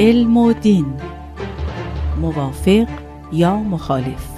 المودين. موافق يا مخالف؟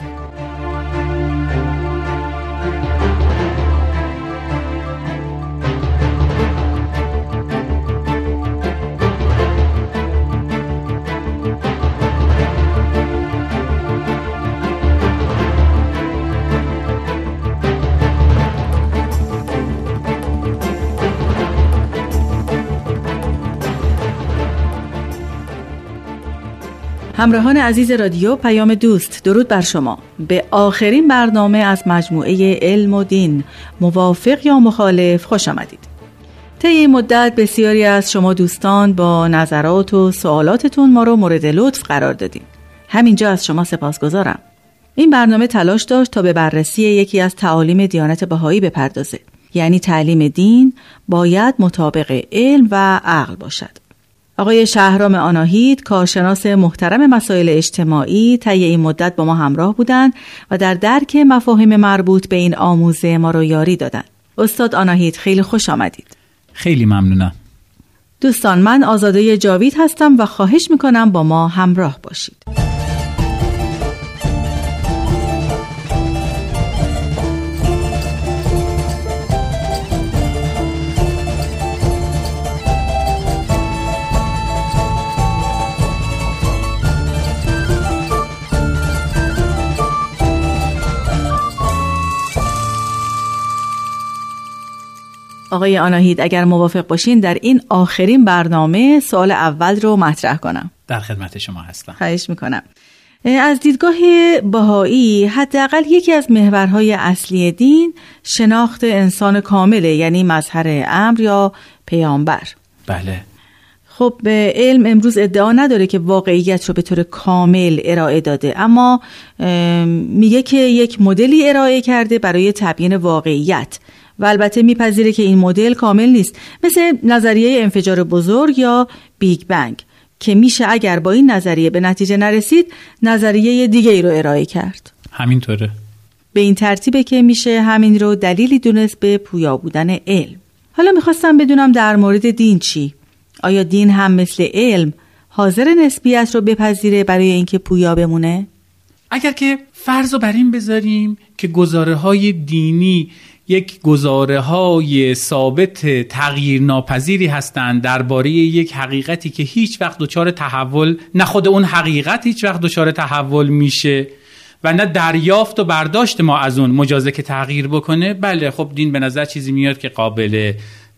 همراهان عزیز رادیو پیام دوست درود بر شما. به آخرین برنامه از مجموعه علم و دین موافق یا مخالف خوش آمدید. طی این مدت بسیاری از شما دوستان با نظرات و سوالاتتون ما رو مورد لطف قرار دادیم همینجا از شما سپاسگزارم. این برنامه تلاش داشت تا به بررسی یکی از تعالیم دیانت بهایی بپردازه. یعنی تعلیم دین باید مطابق علم و عقل باشد. آقای شهرام آناهید کارشناس محترم مسائل اجتماعی طی این مدت با ما همراه بودند و در درک مفاهیم مربوط به این آموزه ما رو یاری دادند. استاد آناهید خیلی خوش آمدید. خیلی ممنونم. دوستان من آزاده جاوید هستم و خواهش می‌کنم با ما همراه باشید. آقای آناهید اگر موافق باشین در این آخرین برنامه سوال اول رو مطرح کنم. در خدمت شما هستم. خواهش می‌کنم. از دیدگاه بهایی حداقل یکی از محورهای اصلی دین شناخت انسان کامله یعنی مظهر امر یا پیامبر. بله. خب به علم امروز ادعا نداره که واقعیت رو به طور کامل ارائه داده اما میگه که یک مدلی ارائه کرده برای تبیین واقعیت. و البته میپذیره که این مدل کامل نیست مثل نظریه انفجار بزرگ یا Big Bang که میشه اگر با این نظریه به نتیجه نرسید نظریه دیگه ای رو ارائه کرد. همینطوره. به این ترتیبه که میشه همین رو دلیلی دونست به پویا بودن علم. حالا می‌خواستم بدونم در مورد دین چی؟ آیا دین هم مثل علم حاضره نسبیت رو بپذیره برای اینکه پویا بمونه؟ اگر که فرض رو بر این بذاریم که گزاره های دینی یک گزاره های ثابت تغییر ناپذیری هستند درباره یک حقیقتی که هیچ وقت دچار تحول نه خود اون حقیقت هیچ وقت دچار تحول میشه و نه دریافت و برداشت ما از اون مجازه که تغییر بکنه. بله خب دین به نظر چیزی میاد که قابل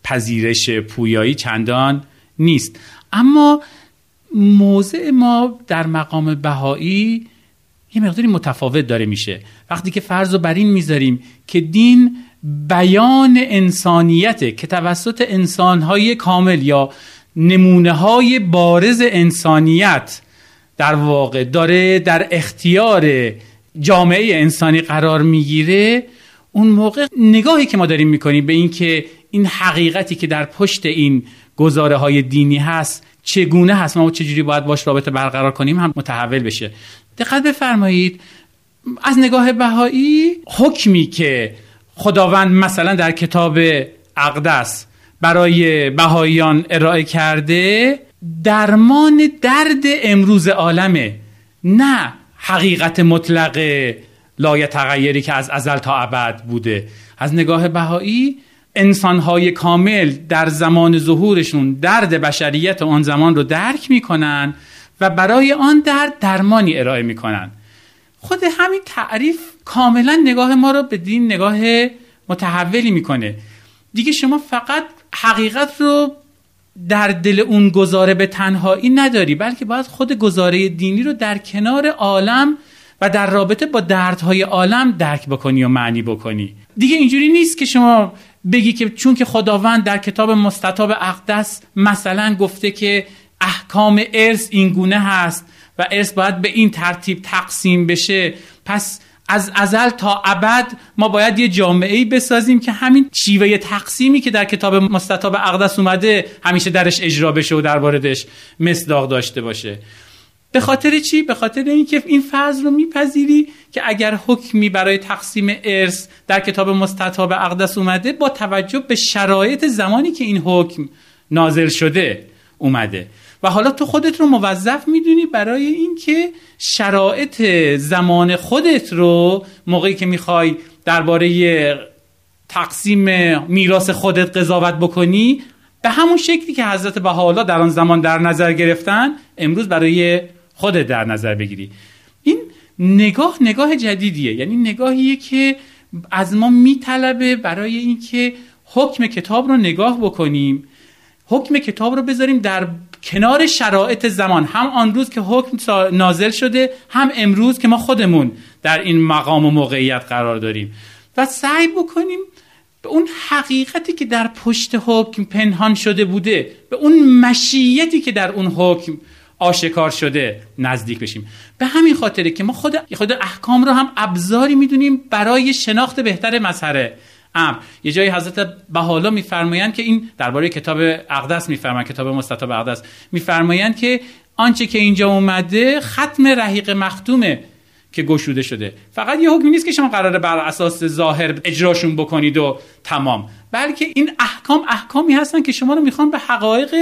پذیرش پویایی چندان نیست. اما موضع ما در مقام بهایی یه مقداری متفاوت داره میشه. وقتی که فرض رو بر این می‌ذاریم که دین بیان انسانیت که توسط انسانهای کامل یا نمونه های بارز انسانیت در واقع داره در اختیار جامعه انسانی قرار می‌گیره اون موقع نگاهی که ما داریم می‌کنیم به اینکه این حقیقتی که در پشت این گزاره های دینی هست چگونه هست ما چجوری باید باش رابطه برقرار کنیم هم متحول بشه. دقت بفرمایید از نگاه بهایی حکمی که خداوند مثلا در کتاب اقدس برای بهاییان ارائه کرده درمان درد امروز عالمه نه حقیقت مطلق لای تغییری که از ازل تا ابد بوده. از نگاه بهایی انسانهای کامل در زمان ظهورشون درد بشریت آن زمان رو درک می‌کنن و برای آن درد درمانی ارائه می‌کنن. خود همین تعریف کاملا نگاه ما رو به دین نگاه متحولی می‌کنه. دیگه شما فقط حقیقت رو در دل اون گزاره به تنهایی نداری بلکه باید خود گزاره دینی رو در کنار عالم و در رابطه با دردهای عالم درک بکنی و معنی بکنی. دیگه اینجوری نیست که شما بگی که چون که خداوند در کتاب مستطاب اقدس مثلا گفته که احکام ارث این گونه هست و ارث باید به این ترتیب تقسیم بشه. پس از ازل تا ابد ما باید یه جامعه ای بسازیم که همین شیوه تقسیمی که در کتاب مستطاب اقدس اومده همیشه درش اجرا بشه و در واردش مصداق داشته باشه. به خاطر چی؟ به خاطر اینکه این فرض رو میپذیری که اگر حکمی برای تقسیم ارث در کتاب مستطاب اقدس اومده با توجه به شرایط زمانی که این حکم نازل شده اومده. و حالا تو خودت رو موظف می‌دونی برای اینکه شرایط زمان خودت رو موقعی که می‌خوای درباره تقسیم میراث خودت قضاوت بکنی به همون شکلی که حضرت بهاءالله در آن زمان در نظر گرفتن امروز برای خودت در نظر بگیری. این نگاه نگاه جدیدیه. یعنی نگاهیه که از ما میطلبه برای اینکه حکم کتاب رو نگاه بکنیم حکم کتاب رو بذاریم در کنار شرایط زمان. هم آن روز که حکم نازل شده هم امروز که ما خودمون در این مقام و موقعیت قرار داریم. و سعی بکنیم به اون حقیقتی که در پشت حکم پنهان شده بوده به اون مشیتی که در اون حکم آشکار شده نزدیک بشیم. به همین خاطره که ما خود خود احکام رو هم ابزاری می‌دونیم برای شناخت بهتر مظهر امر یه جایی حضرت بهالا میفرمایند که این درباره کتاب اقدس میفرمایند کتاب مستطاب اقدس. میفرمایند که آنچه که اینجا اومده ختم رحیق مختومه که گشوده شده. فقط یه حکمی نیست که شما قراره بر اساس ظاهر اجراشون بکنید و تمام. بلکه این احکام احکامی هستن که شما رو می‌خوان به حقایق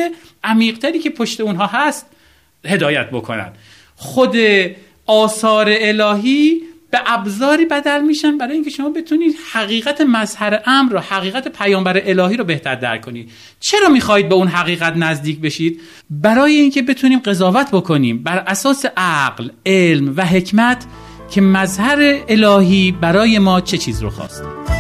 عمیقتری که پشت اونها هست هدایت بکنن. خود آثار الهی به ابزاری بدل میشن برای اینکه شما بتونید حقیقت مظهر امر رو حقیقت پیامبر الهی رو بهتر درک کنید. چرا می‌خواهید به اون حقیقت نزدیک بشید؟ برای اینکه بتونیم قضاوت بکنیم بر اساس عقل علم و حکمت که مظهر الهی برای ما چه چیز رو خواست.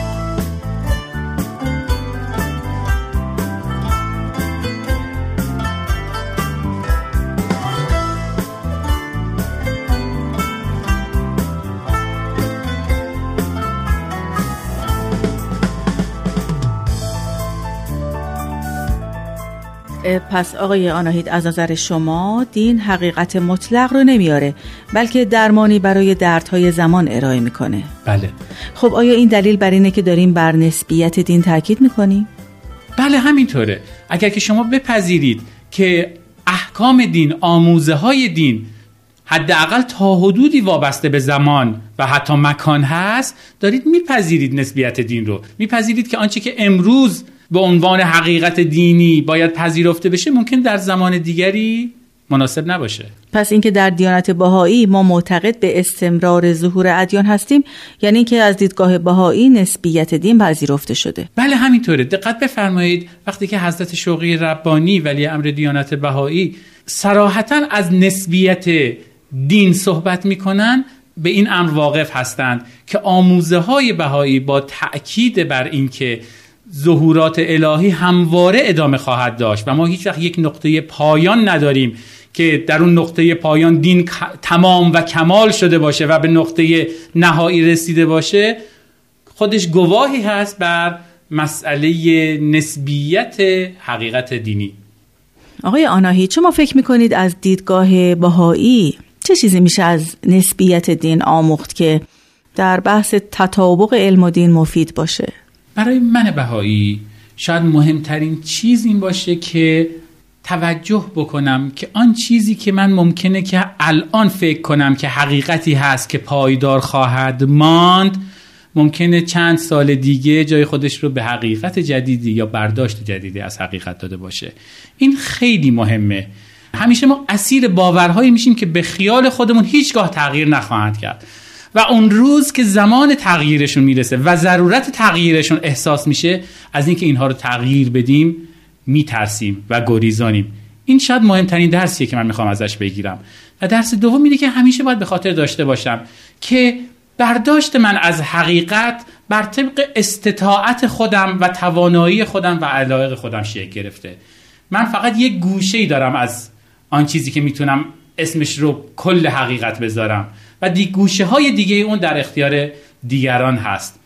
پس آقای آناهید از نظر شما دین حقیقت مطلق رو نمیاره بلکه درمانی برای دردهای زمان ارائه می‌کنه. بله. خب آیا این دلیل بر اینه که داریم بر نسبیت دین تاکید می‌کنیم؟ بله همینطوره. اگر که شما بپذیرید که احکام دین آموزه های دین حداقل تا حدودی وابسته به زمان و حتی مکان هست دارید میپذیرید نسبیت دین رو. میپذیرید که آنچه که امروز به عنوان حقیقت دینی باید پذیرفته بشه ممکن در زمان دیگری مناسب نباشه. پس اینکه در دیانت بهایی ما معتقد به استمرار ظهور ادیان هستیم یعنی اینکه از دیدگاه بهایی نسبیت دین پذیرفته شده. بله همینطوره. دقت بفرمایید وقتی که حضرت شوقی ربانی ولی امر دیانت بهایی صراحتا از نسبیت دین صحبت می‌کنن به این امر واقف هستند که آموزه های بهایی با تأکید بر اینکه ظهورات الهی همواره ادامه خواهد داشت و ما هیچ وقت یک نقطه پایان نداریم که در اون نقطه پایان دین تمام و کمال شده باشه و به نقطه نهایی رسیده باشه خودش گواهی هست بر مسئله نسبیت حقیقت دینی. آقای آناهی ما فکر می‌کنید از دیدگاه بهایی؟ چه چیزی میشه از نسبیت دین آموخت که در بحث تطابق علم و دین مفید باشه؟ برای من بهایی شاید مهمترین چیز این باشه که توجه بکنم که آن چیزی که من ممکنه که الان فکر کنم که حقیقتی هست که پایدار خواهد ماند ممکنه چند سال دیگه جای خودش رو به حقیقت جدیدی یا برداشت جدیدی از حقیقت داده باشه. این خیلی مهمه. همیشه ما اسیر باورهایی میشیم که به خیال خودمون هیچگاه تغییر نخواهند کرد. و اون روز که زمان تغییرشون می‌رسه و ضرورت تغییرشون احساس میشه از اینکه اینها رو تغییر بدیم میترسیم و گریزانیم. این شاید مهمترین درسیه که من می‌خوام ازش بگیرم. و درس دوم اینه که همیشه باید به خاطر داشته باشم که برداشت من از حقیقت بر طبق استطاعت خودم و توانایی خودم و علایق خودم شکل گرفته. من فقط یک گوشه ای دارم از آن چیزی که می‌تونم اسمش رو کل حقیقت بذارم. و گوشه های دیگه اون در اختیار دیگران هست.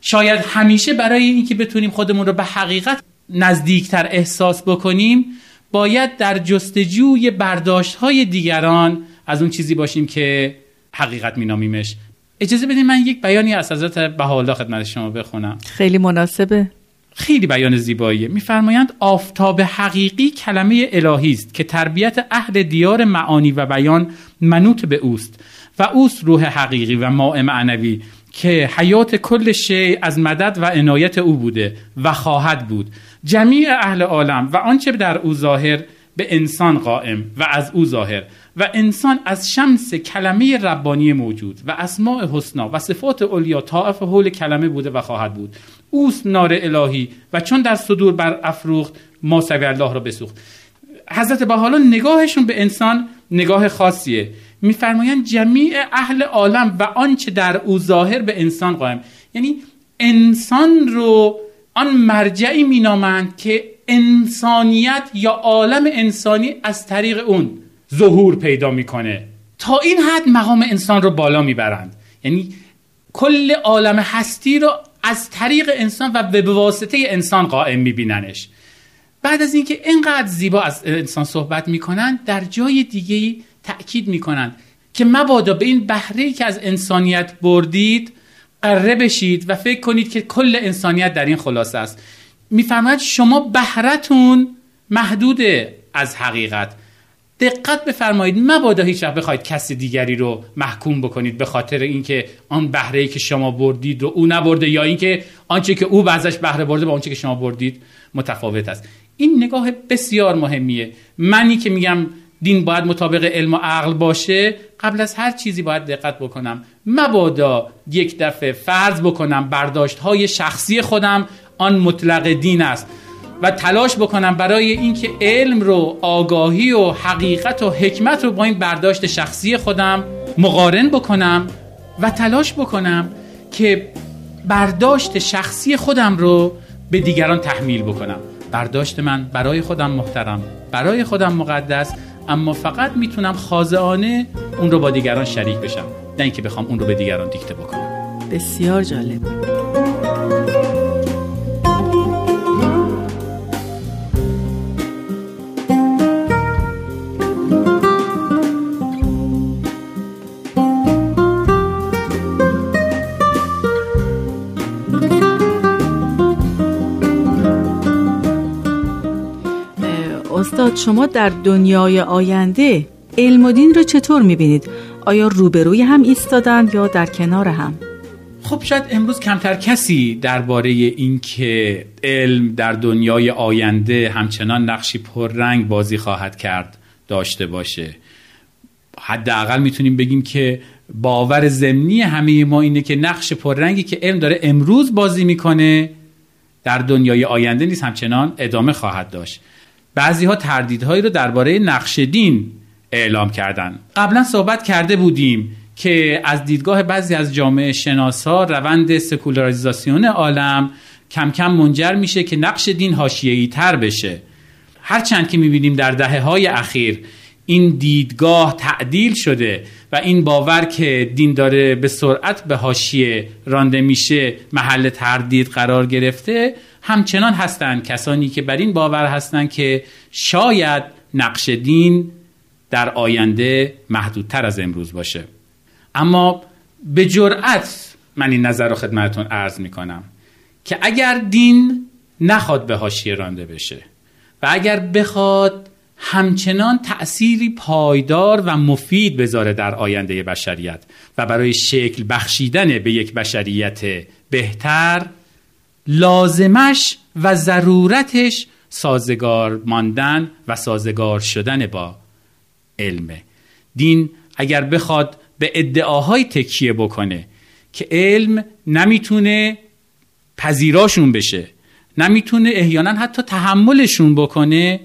شاید همیشه برای اینکه بتونیم خودمون رو به حقیقت نزدیکتر احساس بکنیم باید در جستجوی برداشت های دیگران از اون چیزی باشیم که حقیقت مینامیمش. اجازه بدین من یک بیانی از حضرت بهاءالله خدمت شما بخونم. خیلی مناسبه. خیلی بیان زیباییه. میفرمایند آفتاب حقیقی کلمه الهی است که تربیت اهل دیار معانی و بیان منوط به اوست. و اوست روح حقیقی و ماء معنوی که حیات کل شی از مدد و عنایت او بوده و خواهد بود. جمیع اهل عالم و آنچه در او ظاهر به انسان قائم و از او ظاهر. و انسان از شمس کلمه ربانی موجود و اسماع حسنا و صفات علیا طائف حول کلمه بوده و خواهد بود. اوست نار الهی و چون در صدور بر افروخت ما الله را بسوخت. حضرت حالا نگاهشون به انسان نگاه خاصیه. میفرمایند جمیع اهل عالم و آنچه در او ظاهر به انسان قائم. یعنی انسان رو آن مرجعی مینامند که انسانیت یا عالم انسانی از طریق اون ظهور پیدا می‌کنه. تا این حد مقام انسان رو بالا می‌برند. یعنی کل عالم هستی رو از طریق انسان و به واسطه انسان قائم میبیننش. بعد از اینکه اینقدر زیبا از انسان صحبت می‌کنند در جای دیگه تأکید می‌کنند که مبادا به این بهره که از انسانیت بردید قره بشید و فکر کنید که کل انسانیت در این خلاصه است. میفرماید شما بهرتون محدود از حقیقت. دقت بفرمایید مبادا هیچ وقت بخواید کسی دیگری رو محکوم بکنید به خاطر اینکه آن بهره که شما بردید و او نبرده یا اینکه آنچه که او ازش بهره برده با آنچه که شما بردید متفاوت است. این نگاه بسیار مهمیه. منی که میگم دین باید مطابق علم و عقل باشه قبل از هر چیزی باید دقت بکنم. مبادا یک دفعه فرض بکنم برداشت های شخصی خودم آن مطلق دین است و تلاش بکنم برای اینکه علم رو آگاهی و حقیقت و حکمت رو با این برداشت شخصی خودم مقارن بکنم و تلاش بکنم که برداشت شخصی خودم رو به دیگران تحمیل بکنم. برداشت من برای خودم محترم برای خودم مقدس اما فقط می‌تونم خاضعانه اون رو با دیگران شریک بشم. نه اینکه بخوام اون رو به دیگران دیکته بکنم. بسیار جالب. شما در دنیای آینده علم و دین رو چطور می‌بینید؟ آیا روبروی هم ایستادند یا در کنار هم؟ خب شاید امروز کمتر کسی درباره اینکه علم در دنیای آینده همچنان نقشی پررنگ بازی خواهد کرد داشته باشه حداقل می‌تونیم بگیم که باور ضمنی همه ما اینه که نقش پررنگی که علم داره امروز بازی می‌کنه در دنیای آینده نیست همچنان ادامه خواهد داشت بعضی ها تردیدهایی رو درباره نقش دین اعلام کردن. قبلا صحبت کرده بودیم که از دیدگاه بعضی از جامعه شناسا روند سکولاریزاسیون عالم کم کم منجر میشه که نقش دین حاشیه‌ای تر بشه. هرچند که می‌بینیم در دهه های اخیر این دیدگاه تعدیل شده و این باور که دین داره به سرعت به حاشیه رانده میشه محل تردید قرار گرفته همچنان هستند کسانی که بر این باور هستند که شاید نقش دین در آینده محدودتر از امروز باشه. اما به جرأت من این نظر رو خدمتتون عرض می‌کنم که اگر دین نخواد به حاشیه رانده بشه و اگر بخواد همچنان تأثیری پایدار و مفید بذاره در آینده بشریت و برای شکل بخشیدن به یک بشریت بهتر لازمش و ضرورتش سازگار ماندن و سازگار شدن با علمه. دین اگر بخواد به ادعاهای تکیه بکنه که علم نمی‌تونه پذیراشون بشه نمی‌تونه احیانا حتی تحملشون بکنه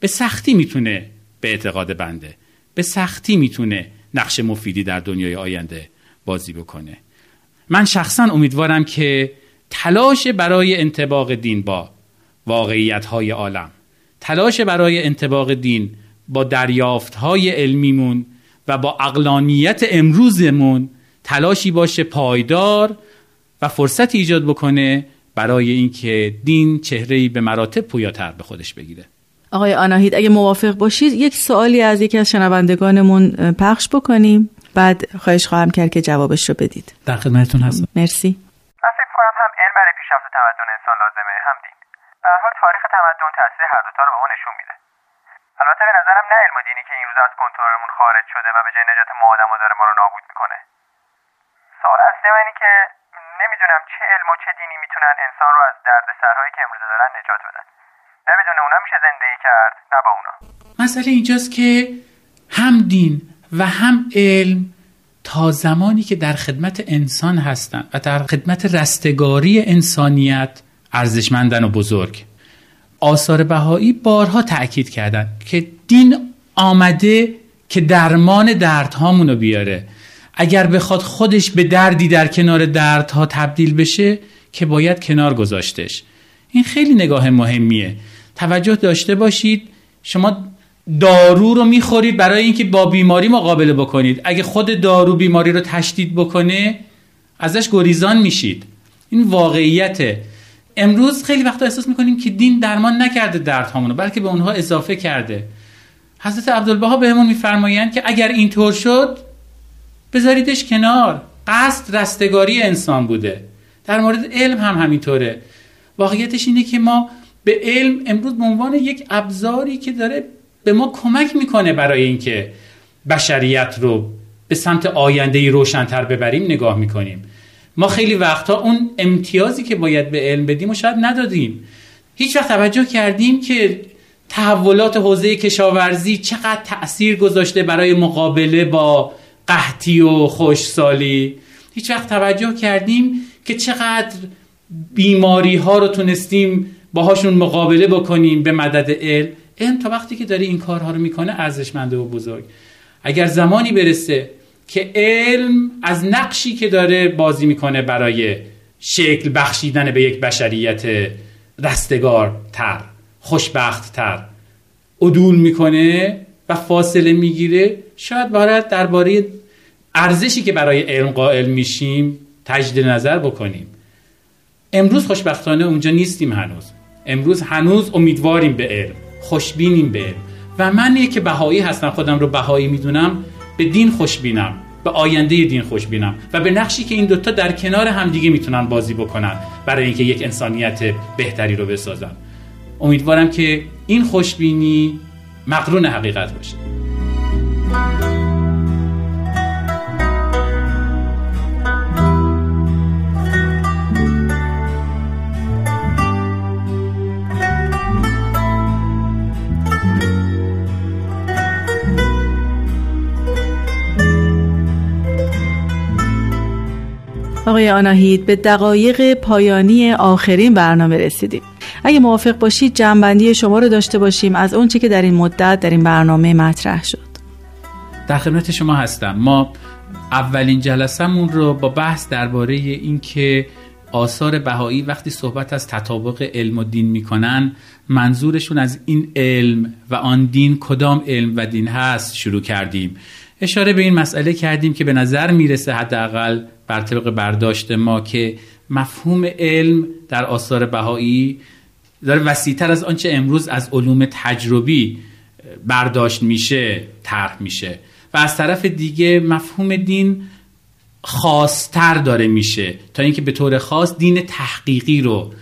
به سختی می‌تونه به اعتقاد بنده به سختی می‌تونه نقش مفیدی در دنیای آینده بازی بکنه. من شخصا امیدوارم که تلاش برای انتباق دین با واقعیت های عالم. تلاش برای انتباق دین با دریافت های علمیمون و با اقلانیت امروزمون تلاشی باشه پایدار و فرصت ایجاد بکنه برای اینکه دین چهره‌ای به مراتب پویاتر به خودش بگیره. آقای آناهید اگه موافق باشید یک سوالی از یکی از شنوندگانمون پخش بکنیم. بعد خواهش خواهم کرد که جوابش رو بدید. در خدمتتون هستم. مرسی. پیشرفت تمدن انسان لازمه. هم دین. به حال تاریخ تمدن تاثیر هر دوتا رو به ما نشون میده. البته به نظرم نه علم و دینی که این روز از کنترلمون خارج شده و به جای نجات ما آدم داره ما رو نابود می‌کنه. سوال اصلی اینه که نمی‌دونم چه علم و چه دینی می‌تونن انسان رو از درد سرهایی که امروزه دارن نجات بدن. نه اونا میشه زندگی کرد نه با اونا. مسئله اینجاست که هم دین و هم علم تا زمانی که در خدمت انسان هستند و در خدمت رستگاری انسانیت ارزشمندن و بزرگ. آثار بهایی بارها تأکید کردند که دین آمده که درمان دردهامون رو بیاره. اگر بخواد خودش به دردی در کنار دردها تبدیل بشه که باید کنار گذاشتش. این خیلی نگاه مهمیه. توجه داشته باشید شما دارو رو می‌خورید برای اینکه با بیماری مقابله بکنید. اگه خود دارو بیماری رو تشدید بکنه ازش گریزان میشید. این واقعیته امروز خیلی وقتا احساس می‌کنیم که دین درمان نکرده دردهامون رو بلکه به اونها اضافه کرده. حضرت عبدالبها بهمون میفرمایند که اگر اینطور شد بذاریدش کنار. قصد رستگاری انسان بوده. در مورد علم هم همینطوره. واقعیتش اینه که ما به علم امروز به عنوان یک ابزاری که داره به ما کمک می‌کنه برای اینکه بشریت رو به سمت آینده روشنتر ببریم نگاه می‌کنیم. ما خیلی وقتها اون امتیازی که باید به علم بدیم و شاید ندادیم. هیچ وقت توجه کردیم که تحولات حوزه کشاورزی چقدر تأثیر گذاشته برای مقابله با قحطی و خوشسالی هیچ وقت توجه کردیم که چقدر بیماری ها رو تونستیم باهاشون مقابله بکنیم به مدد علم. علم تا وقتی که داره این کارها رو می‌کنه ارزشمنده و بزرگ. اگر زمانی برسه که علم از نقشی که داره بازی می‌کنه برای شکل بخشیدن به یک بشریت رستگار تر خوشبخت تر عدول می‌کنه و فاصله می‌گیره شاید باید درباره ارزشی که برای علم قائل میشیم تجدید نظر بکنیم. امروز خوشبختانه اونجا نیستیم هنوز. امروز هنوز امیدواریم به علم. خوشبینیم به. و من که بهایی هستم خودم رو بهایی می‌دونم به دین خوشبینم به آینده دین خوشبینم. و به نقشی که این دوتا در کنار همدیگه می‌تونن بازی بکنن برای اینکه یک انسانیت بهتری رو بسازن. امیدوارم که این خوشبینی مقرون حقیقت باشه. آقای آناهید به دقایق پایانی آخرین برنامه رسیدیم. اگه موافق باشید جنبندی شما رو داشته باشیم. از اونچه که در این مدت در این برنامه مطرح شد. در خدمت شما هستم. ما اولین جلسمون رو با بحث درباره اینکه آثار بهایی وقتی صحبت از تطابق علم و دین می‌کنن منظورشون از این علم و آن دین کدام علم و دین هست شروع کردیم. اشاره به این مسئله کردیم که به نظر می‌رسه حداقل بر طبق برداشت ما که مفهوم علم در آثار بهایی داره وسیعتر از آنچه امروز از علوم تجربی برداشت میشه طرح میشه. و از طرف دیگه مفهوم دین خاصتر داره میشه تا اینکه به طور خاص دین تحقیقی رو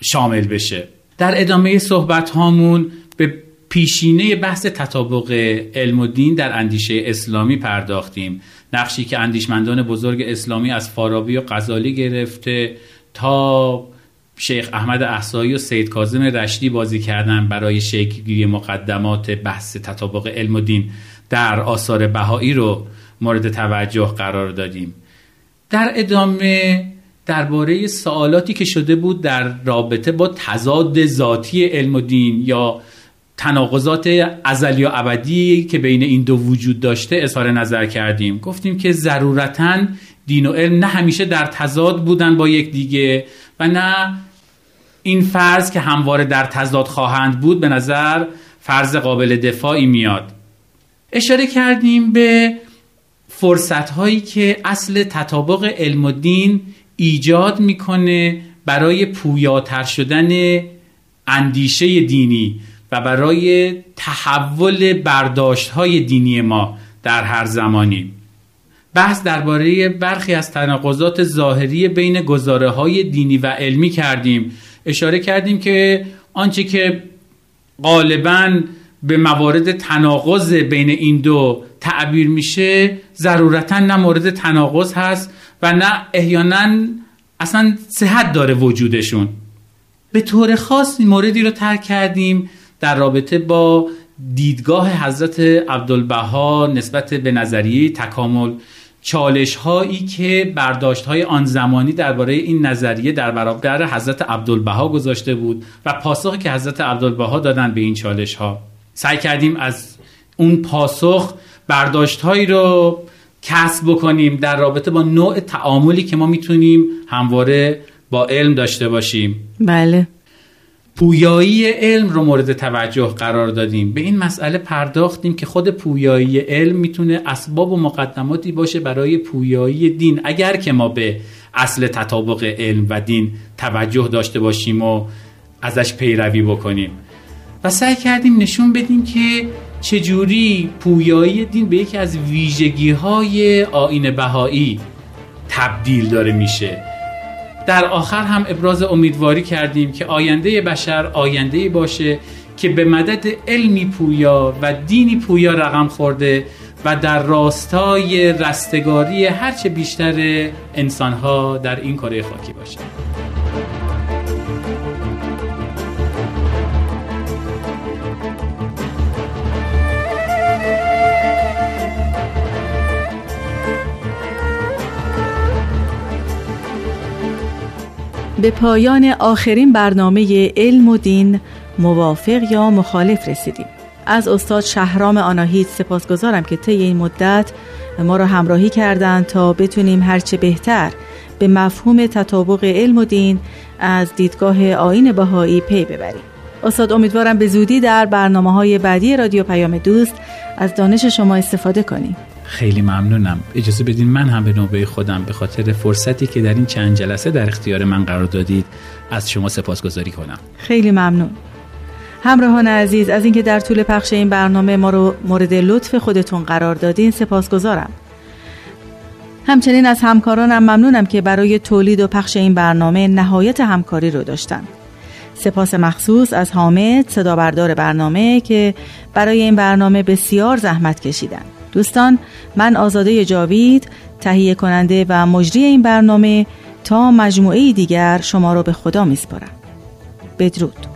شامل بشه. در ادامه صحبت هامون به پیشینه بحث تطابق علم و دین در اندیشه اسلامی پرداختیم. نقشی که اندیشمندان بزرگ اسلامی از فارابی و غزالی گرفته تا شیخ احمد احسایی و سید کاظم رشدی بازی کردن برای شکلگیری مقدمات بحث تطابق علم و دین در آثار بهایی رو مورد توجه قرار دادیم. در ادامه درباره سوالاتی که شده بود در رابطه با تضاد ذاتی علم و دین یا تناقضات ازلی و ابدی که بین این دو وجود داشته اظهار نظر کردیم. گفتیم که ضرورتا دین و علم نه همیشه در تضاد بودن با یک دیگه و نه این فرض که همواره در تضاد خواهند بود به نظر فرض قابل دفاعی میاد. اشاره کردیم به فرصت هایی که اصل تطابق علم و دین ایجاد می‌کنه برای پویاتر شدن اندیشه دینی. و برای تحول برداشت های دینی ما در هر زمانی. بحث درباره برخی از تناقضات ظاهری بین گزاره های دینی و علمی کردیم. اشاره کردیم که آنچه که غالبا به موارد تناقض بین این دو تعبیر میشه ضرورتا نه مورد تناقض هست و نه احیانا اصلا صحت داره وجودشون. به طور خاص موردی رو ترک کردیم در رابطه با دیدگاه حضرت عبدالبها نسبت به نظریه تکامل چالش هایی که برداشت های آن زمانی درباره این نظریه در برابر حضرت عبدالبها گذاشته بود و پاسخی که حضرت عبدالبها دادن به این چالش ها سعی کردیم از اون پاسخ برداشت هایی رو کسب بکنیم در رابطه با نوع تعاملی که ما می‌تونیم همواره با علم داشته باشیم. بله. پویایی علم رو مورد توجه قرار دادیم. به این مسئله پرداختیم که خود پویایی علم می‌تونه اسباب و مقدماتی باشه برای پویایی دین. اگر که ما به اصل تطابق علم و دین توجه داشته باشیم و ازش پیروی بکنیم. و سعی کردیم نشون بدیم که چجوری پویایی دین به یکی از ویژگی های آین بهایی تبدیل داره میشه. در آخر هم ابراز امیدواری کردیم که آینده بشر آینده باشه که به مدد علمی پویا و دینی پویا رقم خورده و در راستای رستگاری هرچه بیشتر انسانها در این کره خاکی باشه. به پایان آخرین برنامه علم و دین موافق یا مخالف رسیدیم. از استاد شهرام آناهید سپاسگزارم که طی این مدت ما را همراهی کردند تا بتونیم هرچه بهتر به مفهوم تطابق علم و دین از دیدگاه آین بهایی پی ببریم. استاد امیدوارم به زودی در برنامه های بعدی رادیو پیام دوست از دانش شما استفاده کنیم. خیلی ممنونم. اجازه بدین من هم به نوبه خودم به خاطر فرصتی که در این چند جلسه در اختیار من قرار دادید از شما سپاسگزاری کنم. خیلی ممنون. همراهان عزیز از اینکه در طول پخش این برنامه ما رو مورد لطف خودتون قرار دادین سپاسگزارم. همچنین از همکارانم ممنونم که برای تولید و پخش این برنامه نهایت همکاری رو داشتن. سپاس مخصوص از حامد صدا بردار برنامه که برای این برنامه بسیار زحمت کشیدن. دوستان من آزاده جاوید تهیه کننده و مجری این برنامه تا مجموعه دیگر شما را به خدا میسپارم. بدرود.